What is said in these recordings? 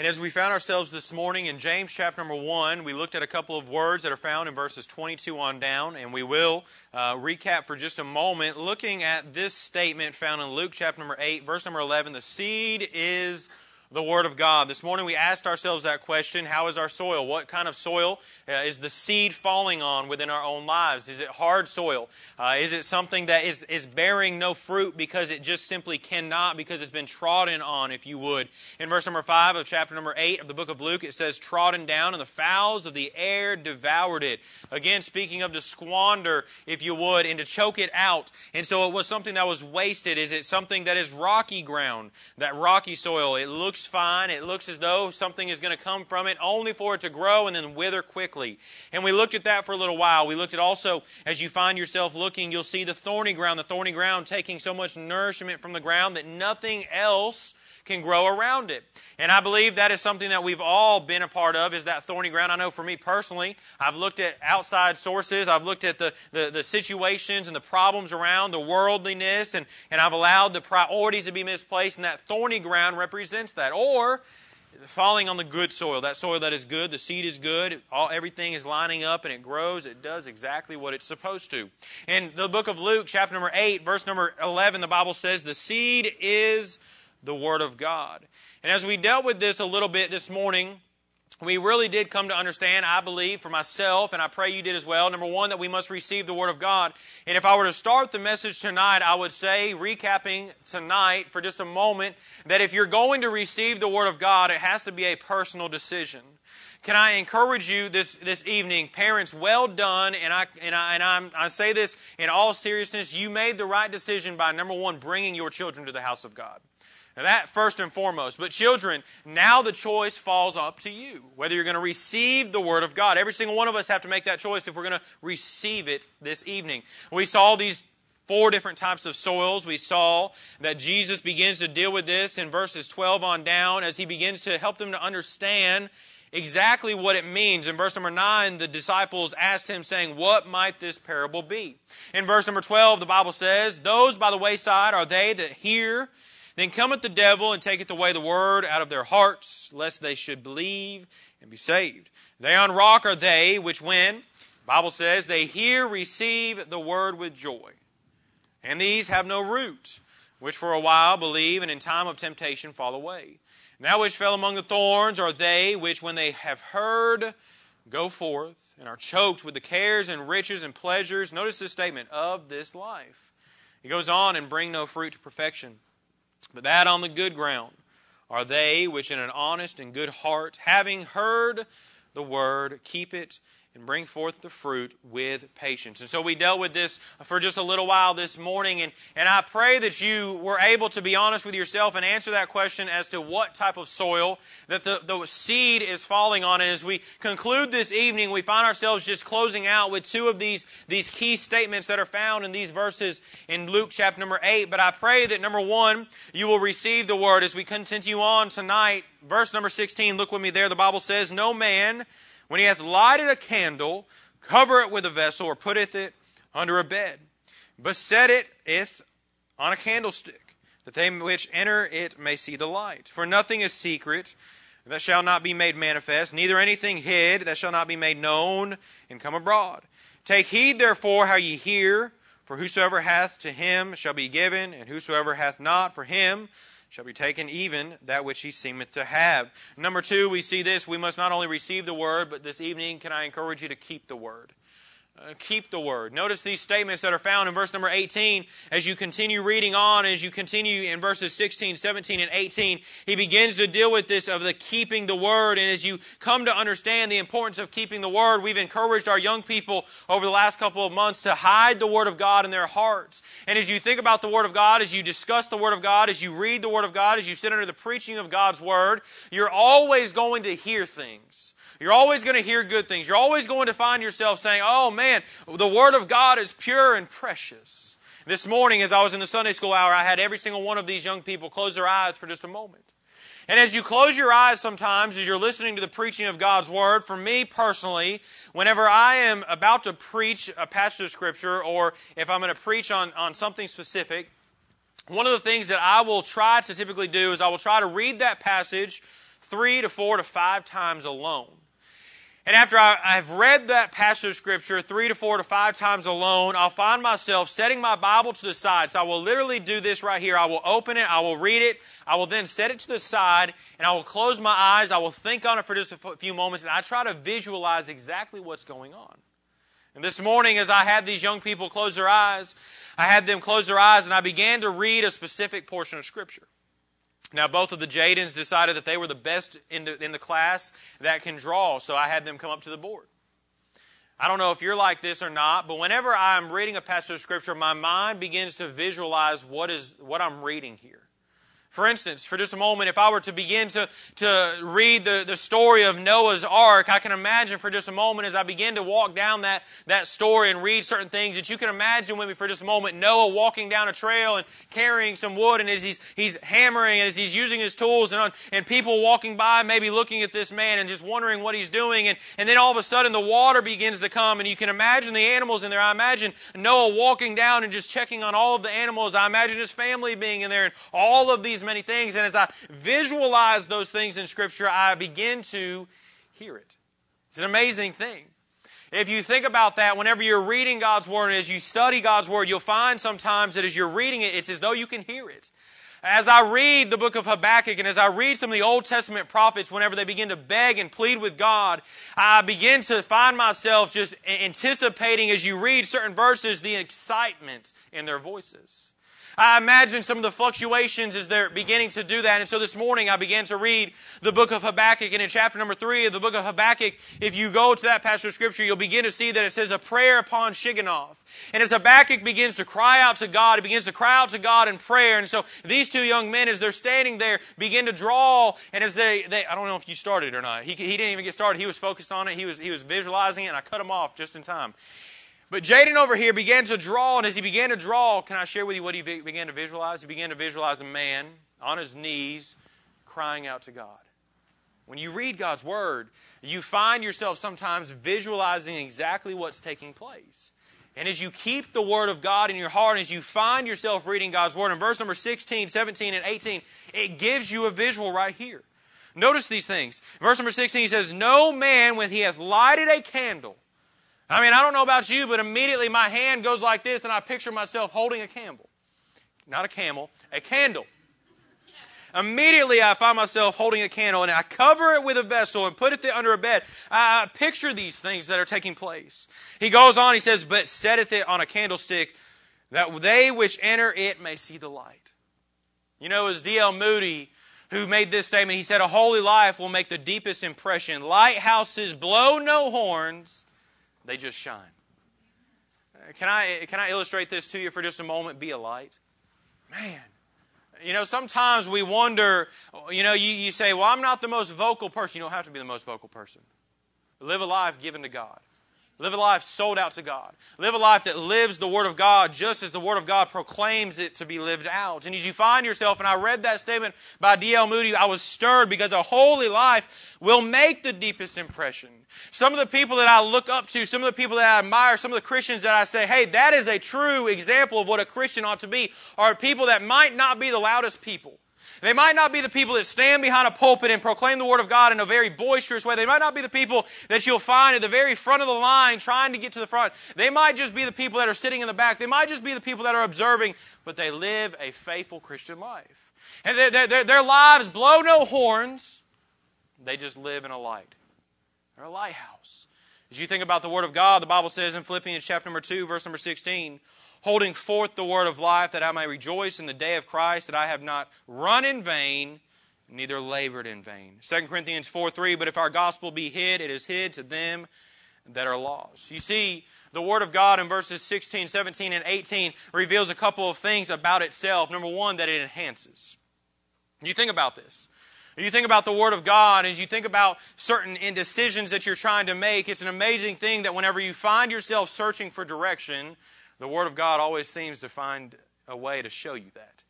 And as we found ourselves this morning in James chapter number 1, we looked at a couple of words that are found in verses 22 on down, and we will uh, recap for just a moment looking at this statement found in Luke chapter number 8, verse number 11 the seed is the Word of God. This morning we asked ourselves that question How is our soil? What kind of soil uh, is the seed falling on within our own lives? Is it hard soil? Uh, is it something that is, is bearing no fruit because it just simply cannot, because it's been trodden on, if you would? In verse number 5 of chapter number 8 of the book of Luke, it says, Trodden down, and the fowls of the air devoured it. Again, speaking of to squander, if you would, and to choke it out. And so it was something that was wasted. Is it something that is rocky ground, that rocky soil? It looks looks fine. It looks as though something is going to come from it, only for it to grow and then wither quickly. And we looked at that for a little while. We looked at also, as you find yourself looking, you'll see the thorny ground, the thorny ground taking so much nourishment from the ground that nothing else can grow around it. And I believe that is something that we've all been a part of is that thorny ground. I know for me personally, I've looked at outside sources, I've looked at the, the, the situations and the problems around, the worldliness, and, and I've allowed the priorities to be misplaced, and that thorny ground represents that. Or falling on the good soil, that soil that is good, the seed is good, all, everything is lining up and it grows, it does exactly what it's supposed to. In the book of Luke, chapter number 8, verse number 11, the Bible says, The seed is the Word of God. And as we dealt with this a little bit this morning, we really did come to understand, I believe, for myself, and I pray you did as well. Number one, that we must receive the Word of God. And if I were to start the message tonight, I would say, recapping tonight for just a moment, that if you're going to receive the Word of God, it has to be a personal decision. Can I encourage you this, this evening, parents, well done, and, I, and, I, and I'm, I say this in all seriousness, you made the right decision by, number one, bringing your children to the house of God. Now that first and foremost. But children, now the choice falls up to you. Whether you're going to receive the Word of God. Every single one of us have to make that choice if we're going to receive it this evening. We saw these four different types of soils. We saw that Jesus begins to deal with this in verses 12 on down as he begins to help them to understand exactly what it means. In verse number 9, the disciples asked him, saying, What might this parable be? In verse number 12, the Bible says, Those by the wayside are they that hear then cometh the devil and taketh away the word out of their hearts, lest they should believe and be saved. They on rock are they which when, the Bible says, they hear, receive the word with joy. And these have no root, which for a while believe, and in time of temptation fall away. Now which fell among the thorns are they which, when they have heard, go forth and are choked with the cares and riches and pleasures. Notice this statement of this life. He goes on and bring no fruit to perfection. But that on the good ground. Are they which in an honest and good heart, having heard the word, keep it and bring forth the fruit with patience. And so we dealt with this for just a little while this morning, and, and I pray that you were able to be honest with yourself and answer that question as to what type of soil that the, the seed is falling on. And as we conclude this evening, we find ourselves just closing out with two of these, these key statements that are found in these verses in Luke chapter number 8. But I pray that number one, you will receive the word as we continue on tonight. Verse number 16, look with me there. The Bible says, No man when he hath lighted a candle, cover it with a vessel, or putteth it under a bed, but set it on a candlestick, that they which enter it may see the light. For nothing is secret that shall not be made manifest, neither anything hid that shall not be made known and come abroad. Take heed therefore how ye hear, for whosoever hath to him shall be given, and whosoever hath not for him shall be taken even that which he seemeth to have. Number two, we see this. We must not only receive the word, but this evening, can I encourage you to keep the word? Uh, keep the word. Notice these statements that are found in verse number 18 as you continue reading on, as you continue in verses 16, 17, and 18. He begins to deal with this of the keeping the word. And as you come to understand the importance of keeping the word, we've encouraged our young people over the last couple of months to hide the word of God in their hearts. And as you think about the word of God, as you discuss the word of God, as you read the word of God, as you sit under the preaching of God's word, you're always going to hear things you're always going to hear good things. You're always going to find yourself saying, oh man, the Word of God is pure and precious. This morning, as I was in the Sunday school hour, I had every single one of these young people close their eyes for just a moment. And as you close your eyes sometimes, as you're listening to the preaching of God's Word, for me personally, whenever I am about to preach a passage of Scripture or if I'm going to preach on, on something specific, one of the things that I will try to typically do is I will try to read that passage three to four to five times alone. And after I, have read that passage of Scripture three to four to five times alone, I'll find myself setting my Bible to the side. So I will literally do this right here. I will open it, I will read it, I will then set it to the side, and I will close my eyes. I will think on it for just a few moments, and I try to visualize exactly what's going on. And this morning, as I had these young people close their eyes, I had them close their eyes, and I began to read a specific portion of Scripture. Now, both of the Jadens decided that they were the best in the, in the class that can draw, so I had them come up to the board. I don't know if you're like this or not, but whenever I'm reading a passage of Scripture, my mind begins to visualize what is what I'm reading here. For instance, for just a moment, if I were to begin to, to read the, the story of Noah's Ark, I can imagine for just a moment as I begin to walk down that, that story and read certain things that you can imagine with me for just a moment Noah walking down a trail and carrying some wood, and as he's, he's hammering, and as he's using his tools, and, on, and people walking by maybe looking at this man and just wondering what he's doing, and, and then all of a sudden the water begins to come, and you can imagine the animals in there. I imagine Noah walking down and just checking on all of the animals. I imagine his family being in there, and all of these these many things. And as I visualize those things in Scripture, I begin to hear it. It's an amazing thing. If you think about that, whenever you're reading God's Word as you study God's Word, you'll find sometimes that as you're reading it, it's as though you can hear it. As I read the book of Habakkuk and as I read some of the Old Testament prophets, whenever they begin to beg and plead with God, I begin to find myself just anticipating as you read certain verses the excitement in their voices. I imagine some of the fluctuations as they're beginning to do that. And so this morning I began to read the book of Habakkuk. And in chapter number three of the book of Habakkuk, if you go to that passage of scripture, you'll begin to see that it says a prayer upon Shigionoth. And as Habakkuk begins to cry out to God, he begins to cry out to God in prayer. And so these two young men, as they're standing there, begin to draw. And as they, they I don't know if you started or not. He, he didn't even get started. He was focused on it. He was, he was visualizing it, and I cut him off just in time. But Jaden over here began to draw, and as he began to draw, can I share with you what he began to visualize? He began to visualize a man on his knees crying out to God. When you read God's Word, you find yourself sometimes visualizing exactly what's taking place. And as you keep the Word of God in your heart, as you find yourself reading God's Word, in verse number 16, 17, and 18, it gives you a visual right here. Notice these things. Verse number 16 he says, No man, when he hath lighted a candle, I mean, I don't know about you, but immediately my hand goes like this, and I picture myself holding a camel. Not a camel, a candle. Immediately, I find myself holding a candle and I cover it with a vessel and put it under a bed. I picture these things that are taking place. He goes on, he says, But setteth it on a candlestick that they which enter it may see the light. You know, as D.L. Moody, who made this statement, he said, A holy life will make the deepest impression. Lighthouses blow no horns, they just shine. Uh, can I, uh, can I illustrate this to you for just a moment? Be a light. Man, you know, sometimes we wonder, you know, you, you say, well, I'm not the most vocal person. You don't have to be the most vocal person. Live a life given to God. Live a life sold out to God. Live a life that lives the Word of God just as the Word of God proclaims it to be lived out. And as you find yourself, and I read that statement by D.L. Moody, I was stirred because a holy life will make the deepest impression. Some of the people that I look up to, some of the people that I admire, some of the Christians that I say, hey, that is a true example of what a Christian ought to be, are people that might not be the loudest people. They might not be the people that stand behind a pulpit and proclaim the Word of God in a very boisterous way. They might not be the people that you'll find at the very front of the line trying to get to the front. They might just be the people that are sitting in the back. They might just be the people that are observing, but they live a faithful Christian life. And their, their, lives blow no horns, they just live in a light. They're a lighthouse. As you think about the Word of God, the Bible says in Philippians chapter number 2, verse number 16, holding forth the word of life, that I may rejoice in the day of Christ, that I have not run in vain, neither labored in vain. 2 Corinthians 4 3, but if our gospel be hid, it is hid to them that are lost. You see, the Word of God in verses 16, 17, and 18 reveals a couple of things about itself. Number one, that it enhances. You think about this. You think about the Word of God, as you think about certain indecisions that you're trying to make, it's an amazing thing that whenever you find yourself searching for direction, the Word of God always seems to find a way to show you that.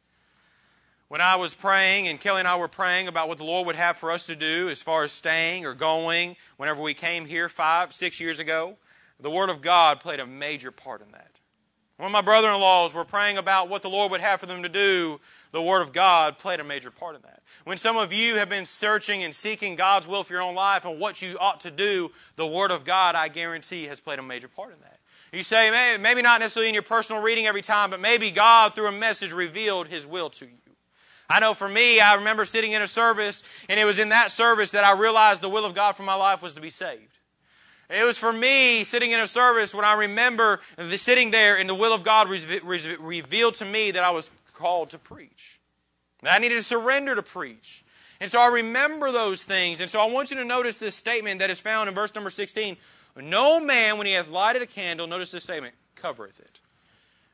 When I was praying, and Kelly and I were praying about what the Lord would have for us to do as far as staying or going, whenever we came here five, six years ago, the Word of God played a major part in that. When my brother in laws were praying about what the Lord would have for them to do, the Word of God played a major part in that. When some of you have been searching and seeking God's will for your own life and what you ought to do, the Word of God, I guarantee, has played a major part in that. You say, maybe not necessarily in your personal reading every time, but maybe God, through a message, revealed His will to you. I know for me, I remember sitting in a service, and it was in that service that I realized the will of God for my life was to be saved. It was for me sitting in a service when I remember the, sitting there and the will of God re- re- revealed to me that I was called to preach. That I needed to surrender to preach. And so I remember those things. And so I want you to notice this statement that is found in verse number 16. No man, when he hath lighted a candle, notice this statement, covereth it.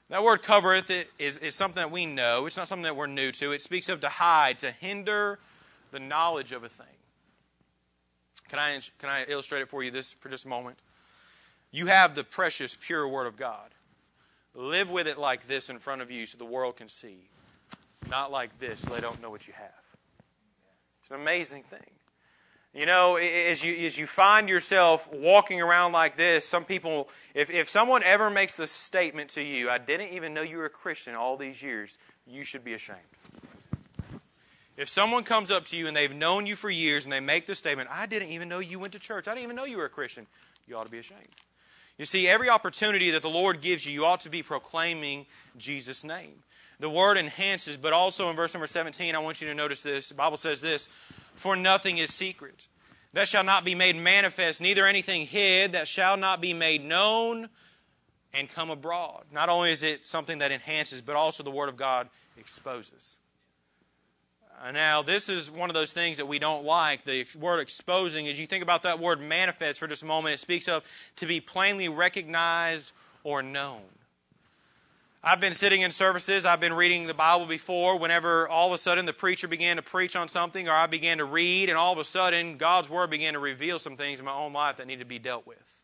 That word covereth it is, is something that we know. It's not something that we're new to. It speaks of to hide, to hinder the knowledge of a thing. Can I, can I illustrate it for you this for just a moment? You have the precious, pure Word of God. Live with it like this in front of you so the world can see. Not like this so they don't know what you have. It's an amazing thing. You know, as you, as you find yourself walking around like this, some people, if, if someone ever makes the statement to you, I didn't even know you were a Christian all these years, you should be ashamed. If someone comes up to you and they've known you for years and they make the statement, I didn't even know you went to church, I didn't even know you were a Christian, you ought to be ashamed. You see, every opportunity that the Lord gives you, you ought to be proclaiming Jesus' name. The word enhances, but also in verse number 17, I want you to notice this. The Bible says this For nothing is secret. That shall not be made manifest, neither anything hid, that shall not be made known and come abroad. Not only is it something that enhances, but also the Word of God exposes. Uh, now, this is one of those things that we don't like. The word exposing, as you think about that word manifest for just a moment, it speaks of to be plainly recognized or known. I've been sitting in services, I've been reading the Bible before, whenever all of a sudden the preacher began to preach on something or I began to read, and all of a sudden God's Word began to reveal some things in my own life that needed to be dealt with.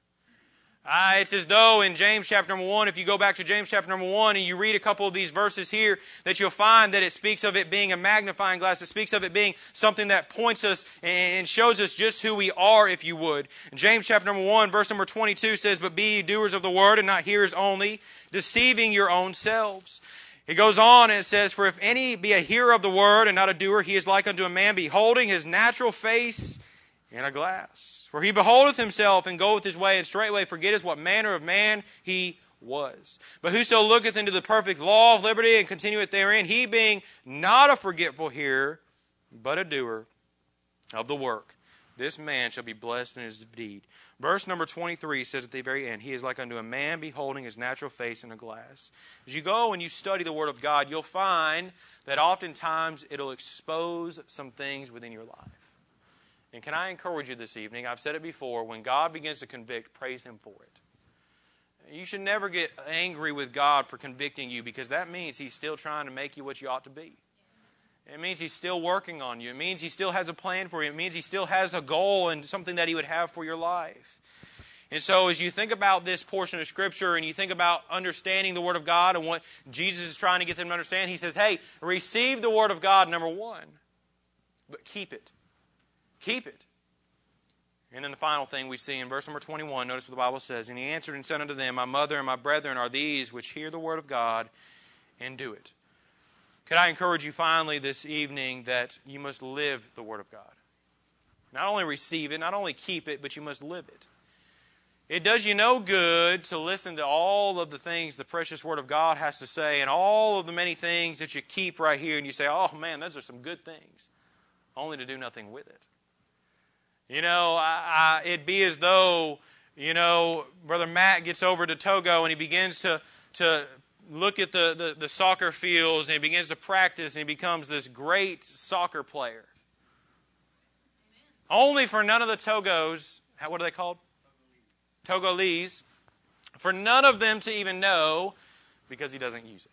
Uh, it's as though in James chapter number 1, if you go back to James chapter number 1 and you read a couple of these verses here, that you'll find that it speaks of it being a magnifying glass. It speaks of it being something that points us and shows us just who we are, if you would. James chapter number 1, verse number 22 says, But be ye doers of the word and not hearers only, deceiving your own selves. It goes on and it says, For if any be a hearer of the word and not a doer, he is like unto a man beholding his natural face in a glass. For he beholdeth himself and goeth his way, and straightway forgetteth what manner of man he was. But whoso looketh into the perfect law of liberty and continueth therein, he being not a forgetful hearer, but a doer of the work, this man shall be blessed in his deed. Verse number 23 says at the very end, He is like unto a man beholding his natural face in a glass. As you go and you study the Word of God, you'll find that oftentimes it'll expose some things within your life. And can I encourage you this evening? I've said it before when God begins to convict, praise Him for it. You should never get angry with God for convicting you because that means He's still trying to make you what you ought to be. It means He's still working on you. It means He still has a plan for you. It means He still has a goal and something that He would have for your life. And so, as you think about this portion of Scripture and you think about understanding the Word of God and what Jesus is trying to get them to understand, He says, hey, receive the Word of God, number one, but keep it. Keep it. And then the final thing we see in verse number 21, notice what the Bible says. And he answered and said unto them, My mother and my brethren are these which hear the word of God and do it. Could I encourage you finally this evening that you must live the word of God? Not only receive it, not only keep it, but you must live it. It does you no good to listen to all of the things the precious Word of God has to say and all of the many things that you keep right here and you say, oh man, those are some good things, only to do nothing with it. You know, I, I, it'd be as though, you know, Brother Matt gets over to Togo and he begins to, to look at the, the, the soccer fields and he begins to practice and he becomes this great soccer player. Only for none of the Togos, what are they called? Togolese. For none of them to even know because he doesn't use it.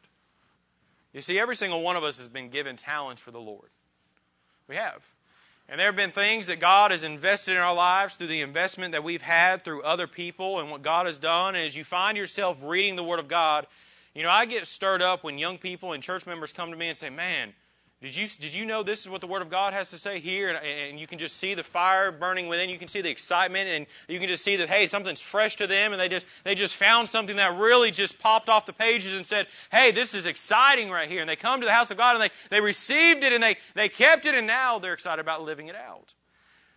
You see, every single one of us has been given talents for the Lord. We have. And there have been things that God has invested in our lives through the investment that we've had through other people and what God has done. And as you find yourself reading the Word of God, you know, I get stirred up when young people and church members come to me and say, Man, Did you, did you know this is what the Word of God has to say here? And, and, you can just see the fire burning within. You can see the excitement, and you can just see that, hey, something's fresh to them, and they just, they just found something that really just popped off the pages and said, hey, this is exciting right here. And they come to the house of God, and they, they received it, and they, they kept it, and now they're excited about living it out.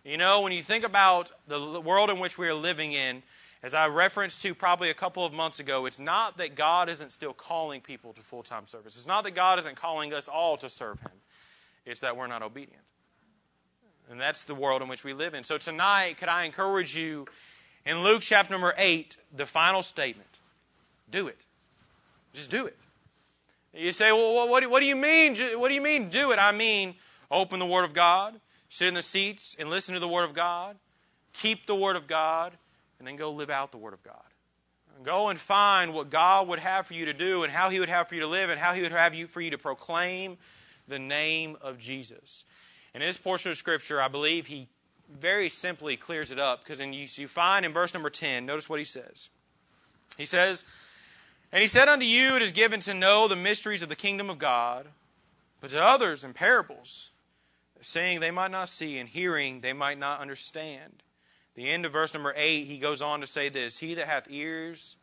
You know, when you think about the world in which we are living in, as I referenced to probably a couple of months ago, it's not that God isn't still calling people to full time service. It's not that God isn't calling us all to serve Him, it's that we're not obedient. And that's the world in which we live in. So tonight, could I encourage you in Luke chapter number 8, the final statement? Do it. Just do it. You say, well, what do you mean? What do you mean, do it? I mean, open the Word of God, sit in the seats and listen to the Word of God, keep the Word of God, and then go live out the Word of God. Go and find what God would have for you to do and how He would have for you to live and how He would have you for you to proclaim the name of Jesus. In this portion of Scripture, I believe He very simply clears it up because you, you find in verse number 10, notice what He says. He says, And He said unto you, It is given to know the mysteries of the kingdom of God, but to others in parables, saying they might not see, and hearing they might not understand. The end of verse number 8, he goes on to say this He that hath ears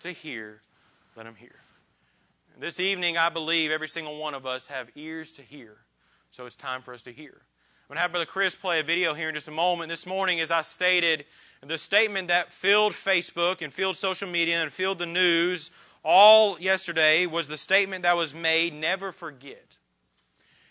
to hear, let him hear. This evening, I believe every single one of us have ears to hear, so it's time for us to hear. I'm going to have Brother Chris play a video here in just a moment. This morning, as I stated, the statement that filled Facebook and filled social media and filled the news all yesterday was the statement that was made never forget.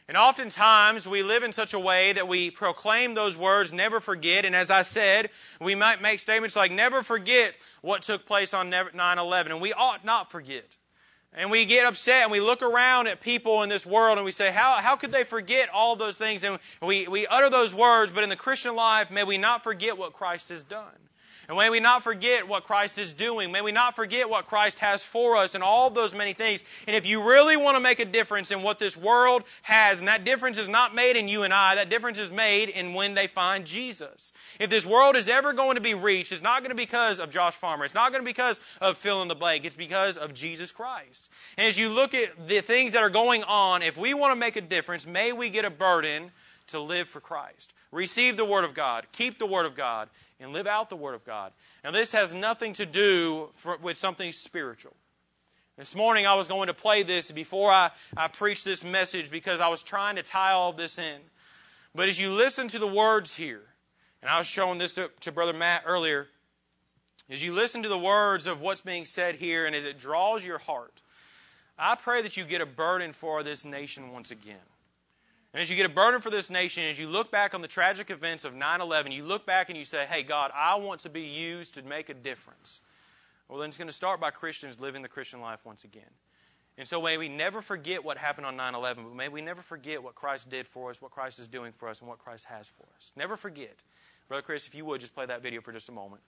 And oftentimes we live in such a way that we proclaim those words, never forget. And as I said, we might make statements like, never forget what took place on 9 11. And we ought not forget. And we get upset and we look around at people in this world and we say, how, how could they forget all those things? And we, we utter those words, but in the Christian life, may we not forget what Christ has done. And may we not forget what Christ is doing. May we not forget what Christ has for us and all those many things. And if you really want to make a difference in what this world has, and that difference is not made in you and I, that difference is made in when they find Jesus. If this world is ever going to be reached, it's not going to be because of Josh Farmer. It's not going to be because of fill in the blank. It's because of Jesus Christ. And as you look at the things that are going on, if we want to make a difference, may we get a burden to live for Christ. Receive the Word of God, keep the Word of God, and live out the Word of God. Now, this has nothing to do for, with something spiritual. This morning I was going to play this before I, I preached this message because I was trying to tie all this in. But as you listen to the words here, and I was showing this to, to Brother Matt earlier, as you listen to the words of what's being said here and as it draws your heart, I pray that you get a burden for this nation once again. And as you get a burden for this nation, as you look back on the tragic events of 9 11, you look back and you say, hey, God, I want to be used to make a difference. Well, then it's going to start by Christians living the Christian life once again. And so may we never forget what happened on 9 11, but may we never forget what Christ did for us, what Christ is doing for us, and what Christ has for us. Never forget. Brother Chris, if you would, just play that video for just a moment.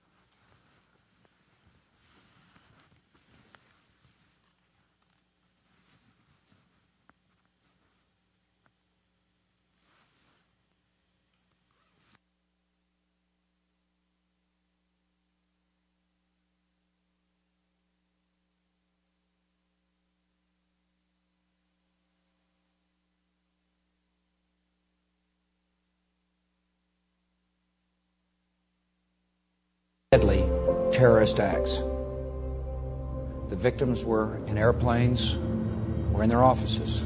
Deadly terrorist acts. The victims were in airplanes or in their offices.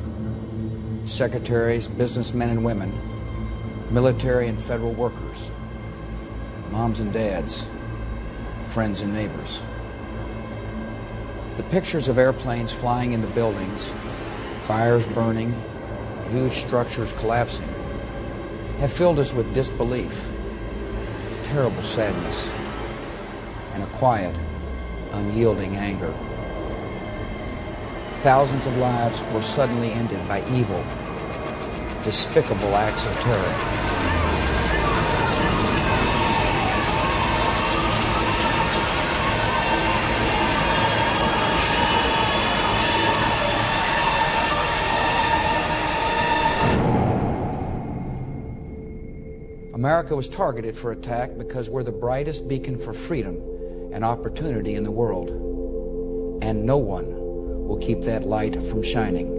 Secretaries, businessmen and women, military and federal workers, moms and dads, friends and neighbors. The pictures of airplanes flying into buildings, fires burning, huge structures collapsing, have filled us with disbelief, terrible sadness and a quiet, unyielding anger. Thousands of lives were suddenly ended by evil, despicable acts of terror. America was targeted for attack because we're the brightest beacon for freedom and opportunity in the world, and no one will keep that light from shining.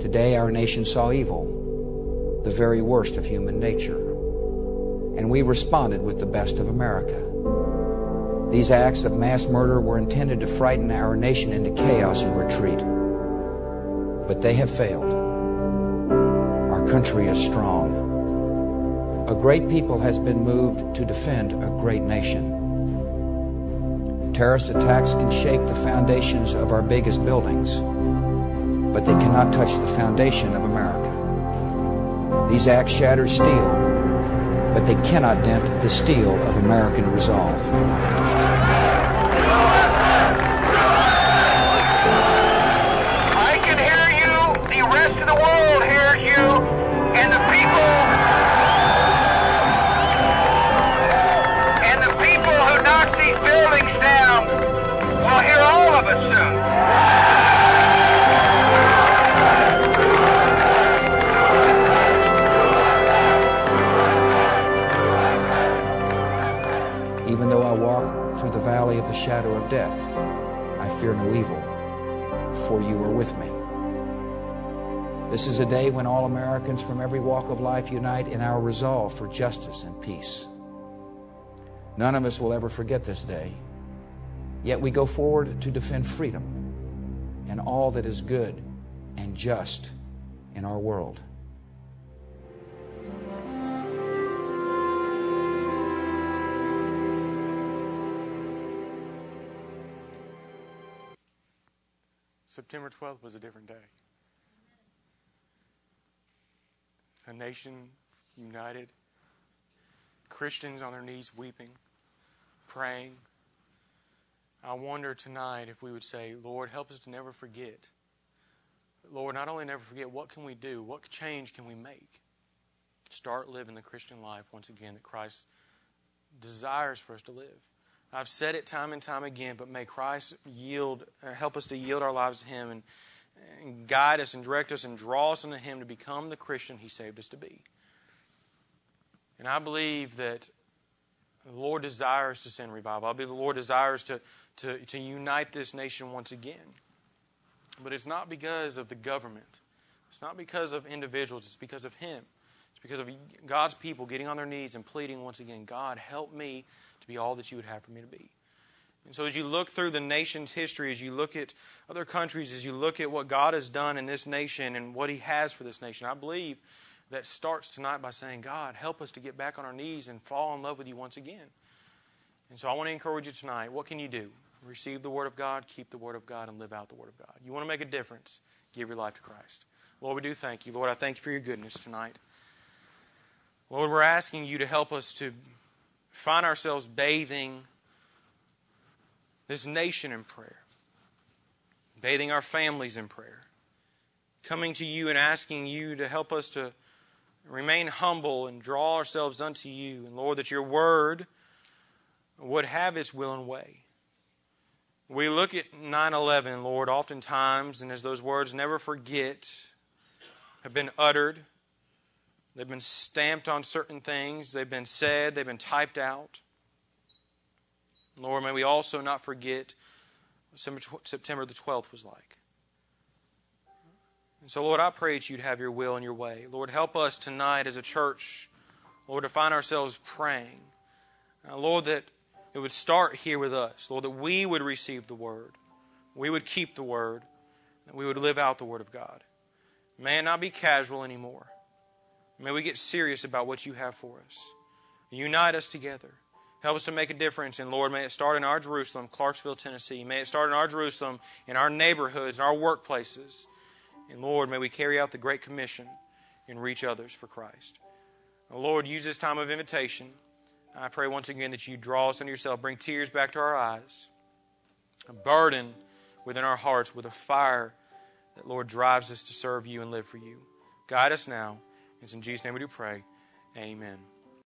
Today, our nation saw evil, the very worst of human nature, and we responded with the best of America. These acts of mass murder were intended to frighten our nation into chaos and retreat. But they have failed. Our country is strong. A great people has been moved to defend a great nation. Terrorist attacks can shake the foundations of our biggest buildings, but they cannot touch the foundation of America. These acts shatter steel, but they cannot dent the steel of American resolve. This is a day when all Americans from every walk of life unite in our resolve for justice and peace. None of us will ever forget this day, yet we go forward to defend freedom and all that is good and just in our world. September 12th was a different day. A nation united, Christians on their knees weeping, praying. I wonder tonight if we would say, Lord, help us to never forget. Lord, not only never forget, what can we do? What change can we make? Start living the Christian life once again that Christ desires for us to live. I've said it time and time again, but may Christ yield, uh, help us to yield our lives to Him and, and guide us and direct us and draw us into Him to become the Christian He saved us to be. And I believe that the Lord desires to send revival. I believe the Lord desires to, to, to unite this nation once again. But it's not because of the government, it's not because of individuals, it's because of Him. It's because of God's people getting on their knees and pleading once again, God, help me to be all that you would have for me to be. And so, as you look through the nation's history, as you look at other countries, as you look at what God has done in this nation and what He has for this nation, I believe that starts tonight by saying, God, help us to get back on our knees and fall in love with you once again. And so, I want to encourage you tonight what can you do? Receive the Word of God, keep the Word of God, and live out the Word of God. You want to make a difference, give your life to Christ. Lord, we do thank you. Lord, I thank you for your goodness tonight. Lord, we're asking you to help us to find ourselves bathing this nation in prayer, bathing our families in prayer, coming to you and asking you to help us to remain humble and draw ourselves unto you. And Lord, that your word would have its will and way. We look at 9 11, Lord, oftentimes, and as those words never forget have been uttered, They've been stamped on certain things. They've been said. They've been typed out. Lord, may we also not forget September the 12th was like. And so, Lord, I pray that you'd have your will and your way. Lord, help us tonight as a church, Lord, to find ourselves praying. Uh, Lord, that it would start here with us. Lord, that we would receive the word. We would keep the word. That we would live out the word of God. May it not be casual anymore. May we get serious about what you have for us. Unite us together. Help us to make a difference. And Lord, may it start in our Jerusalem, Clarksville, Tennessee. May it start in our Jerusalem, in our neighborhoods, in our workplaces. And Lord, may we carry out the Great Commission and reach others for Christ. Now, Lord, use this time of invitation. I pray once again that you draw us unto yourself, bring tears back to our eyes, a burden within our hearts with a fire that, Lord, drives us to serve you and live for you. Guide us now. It's in Jesus' name we do pray. Amen.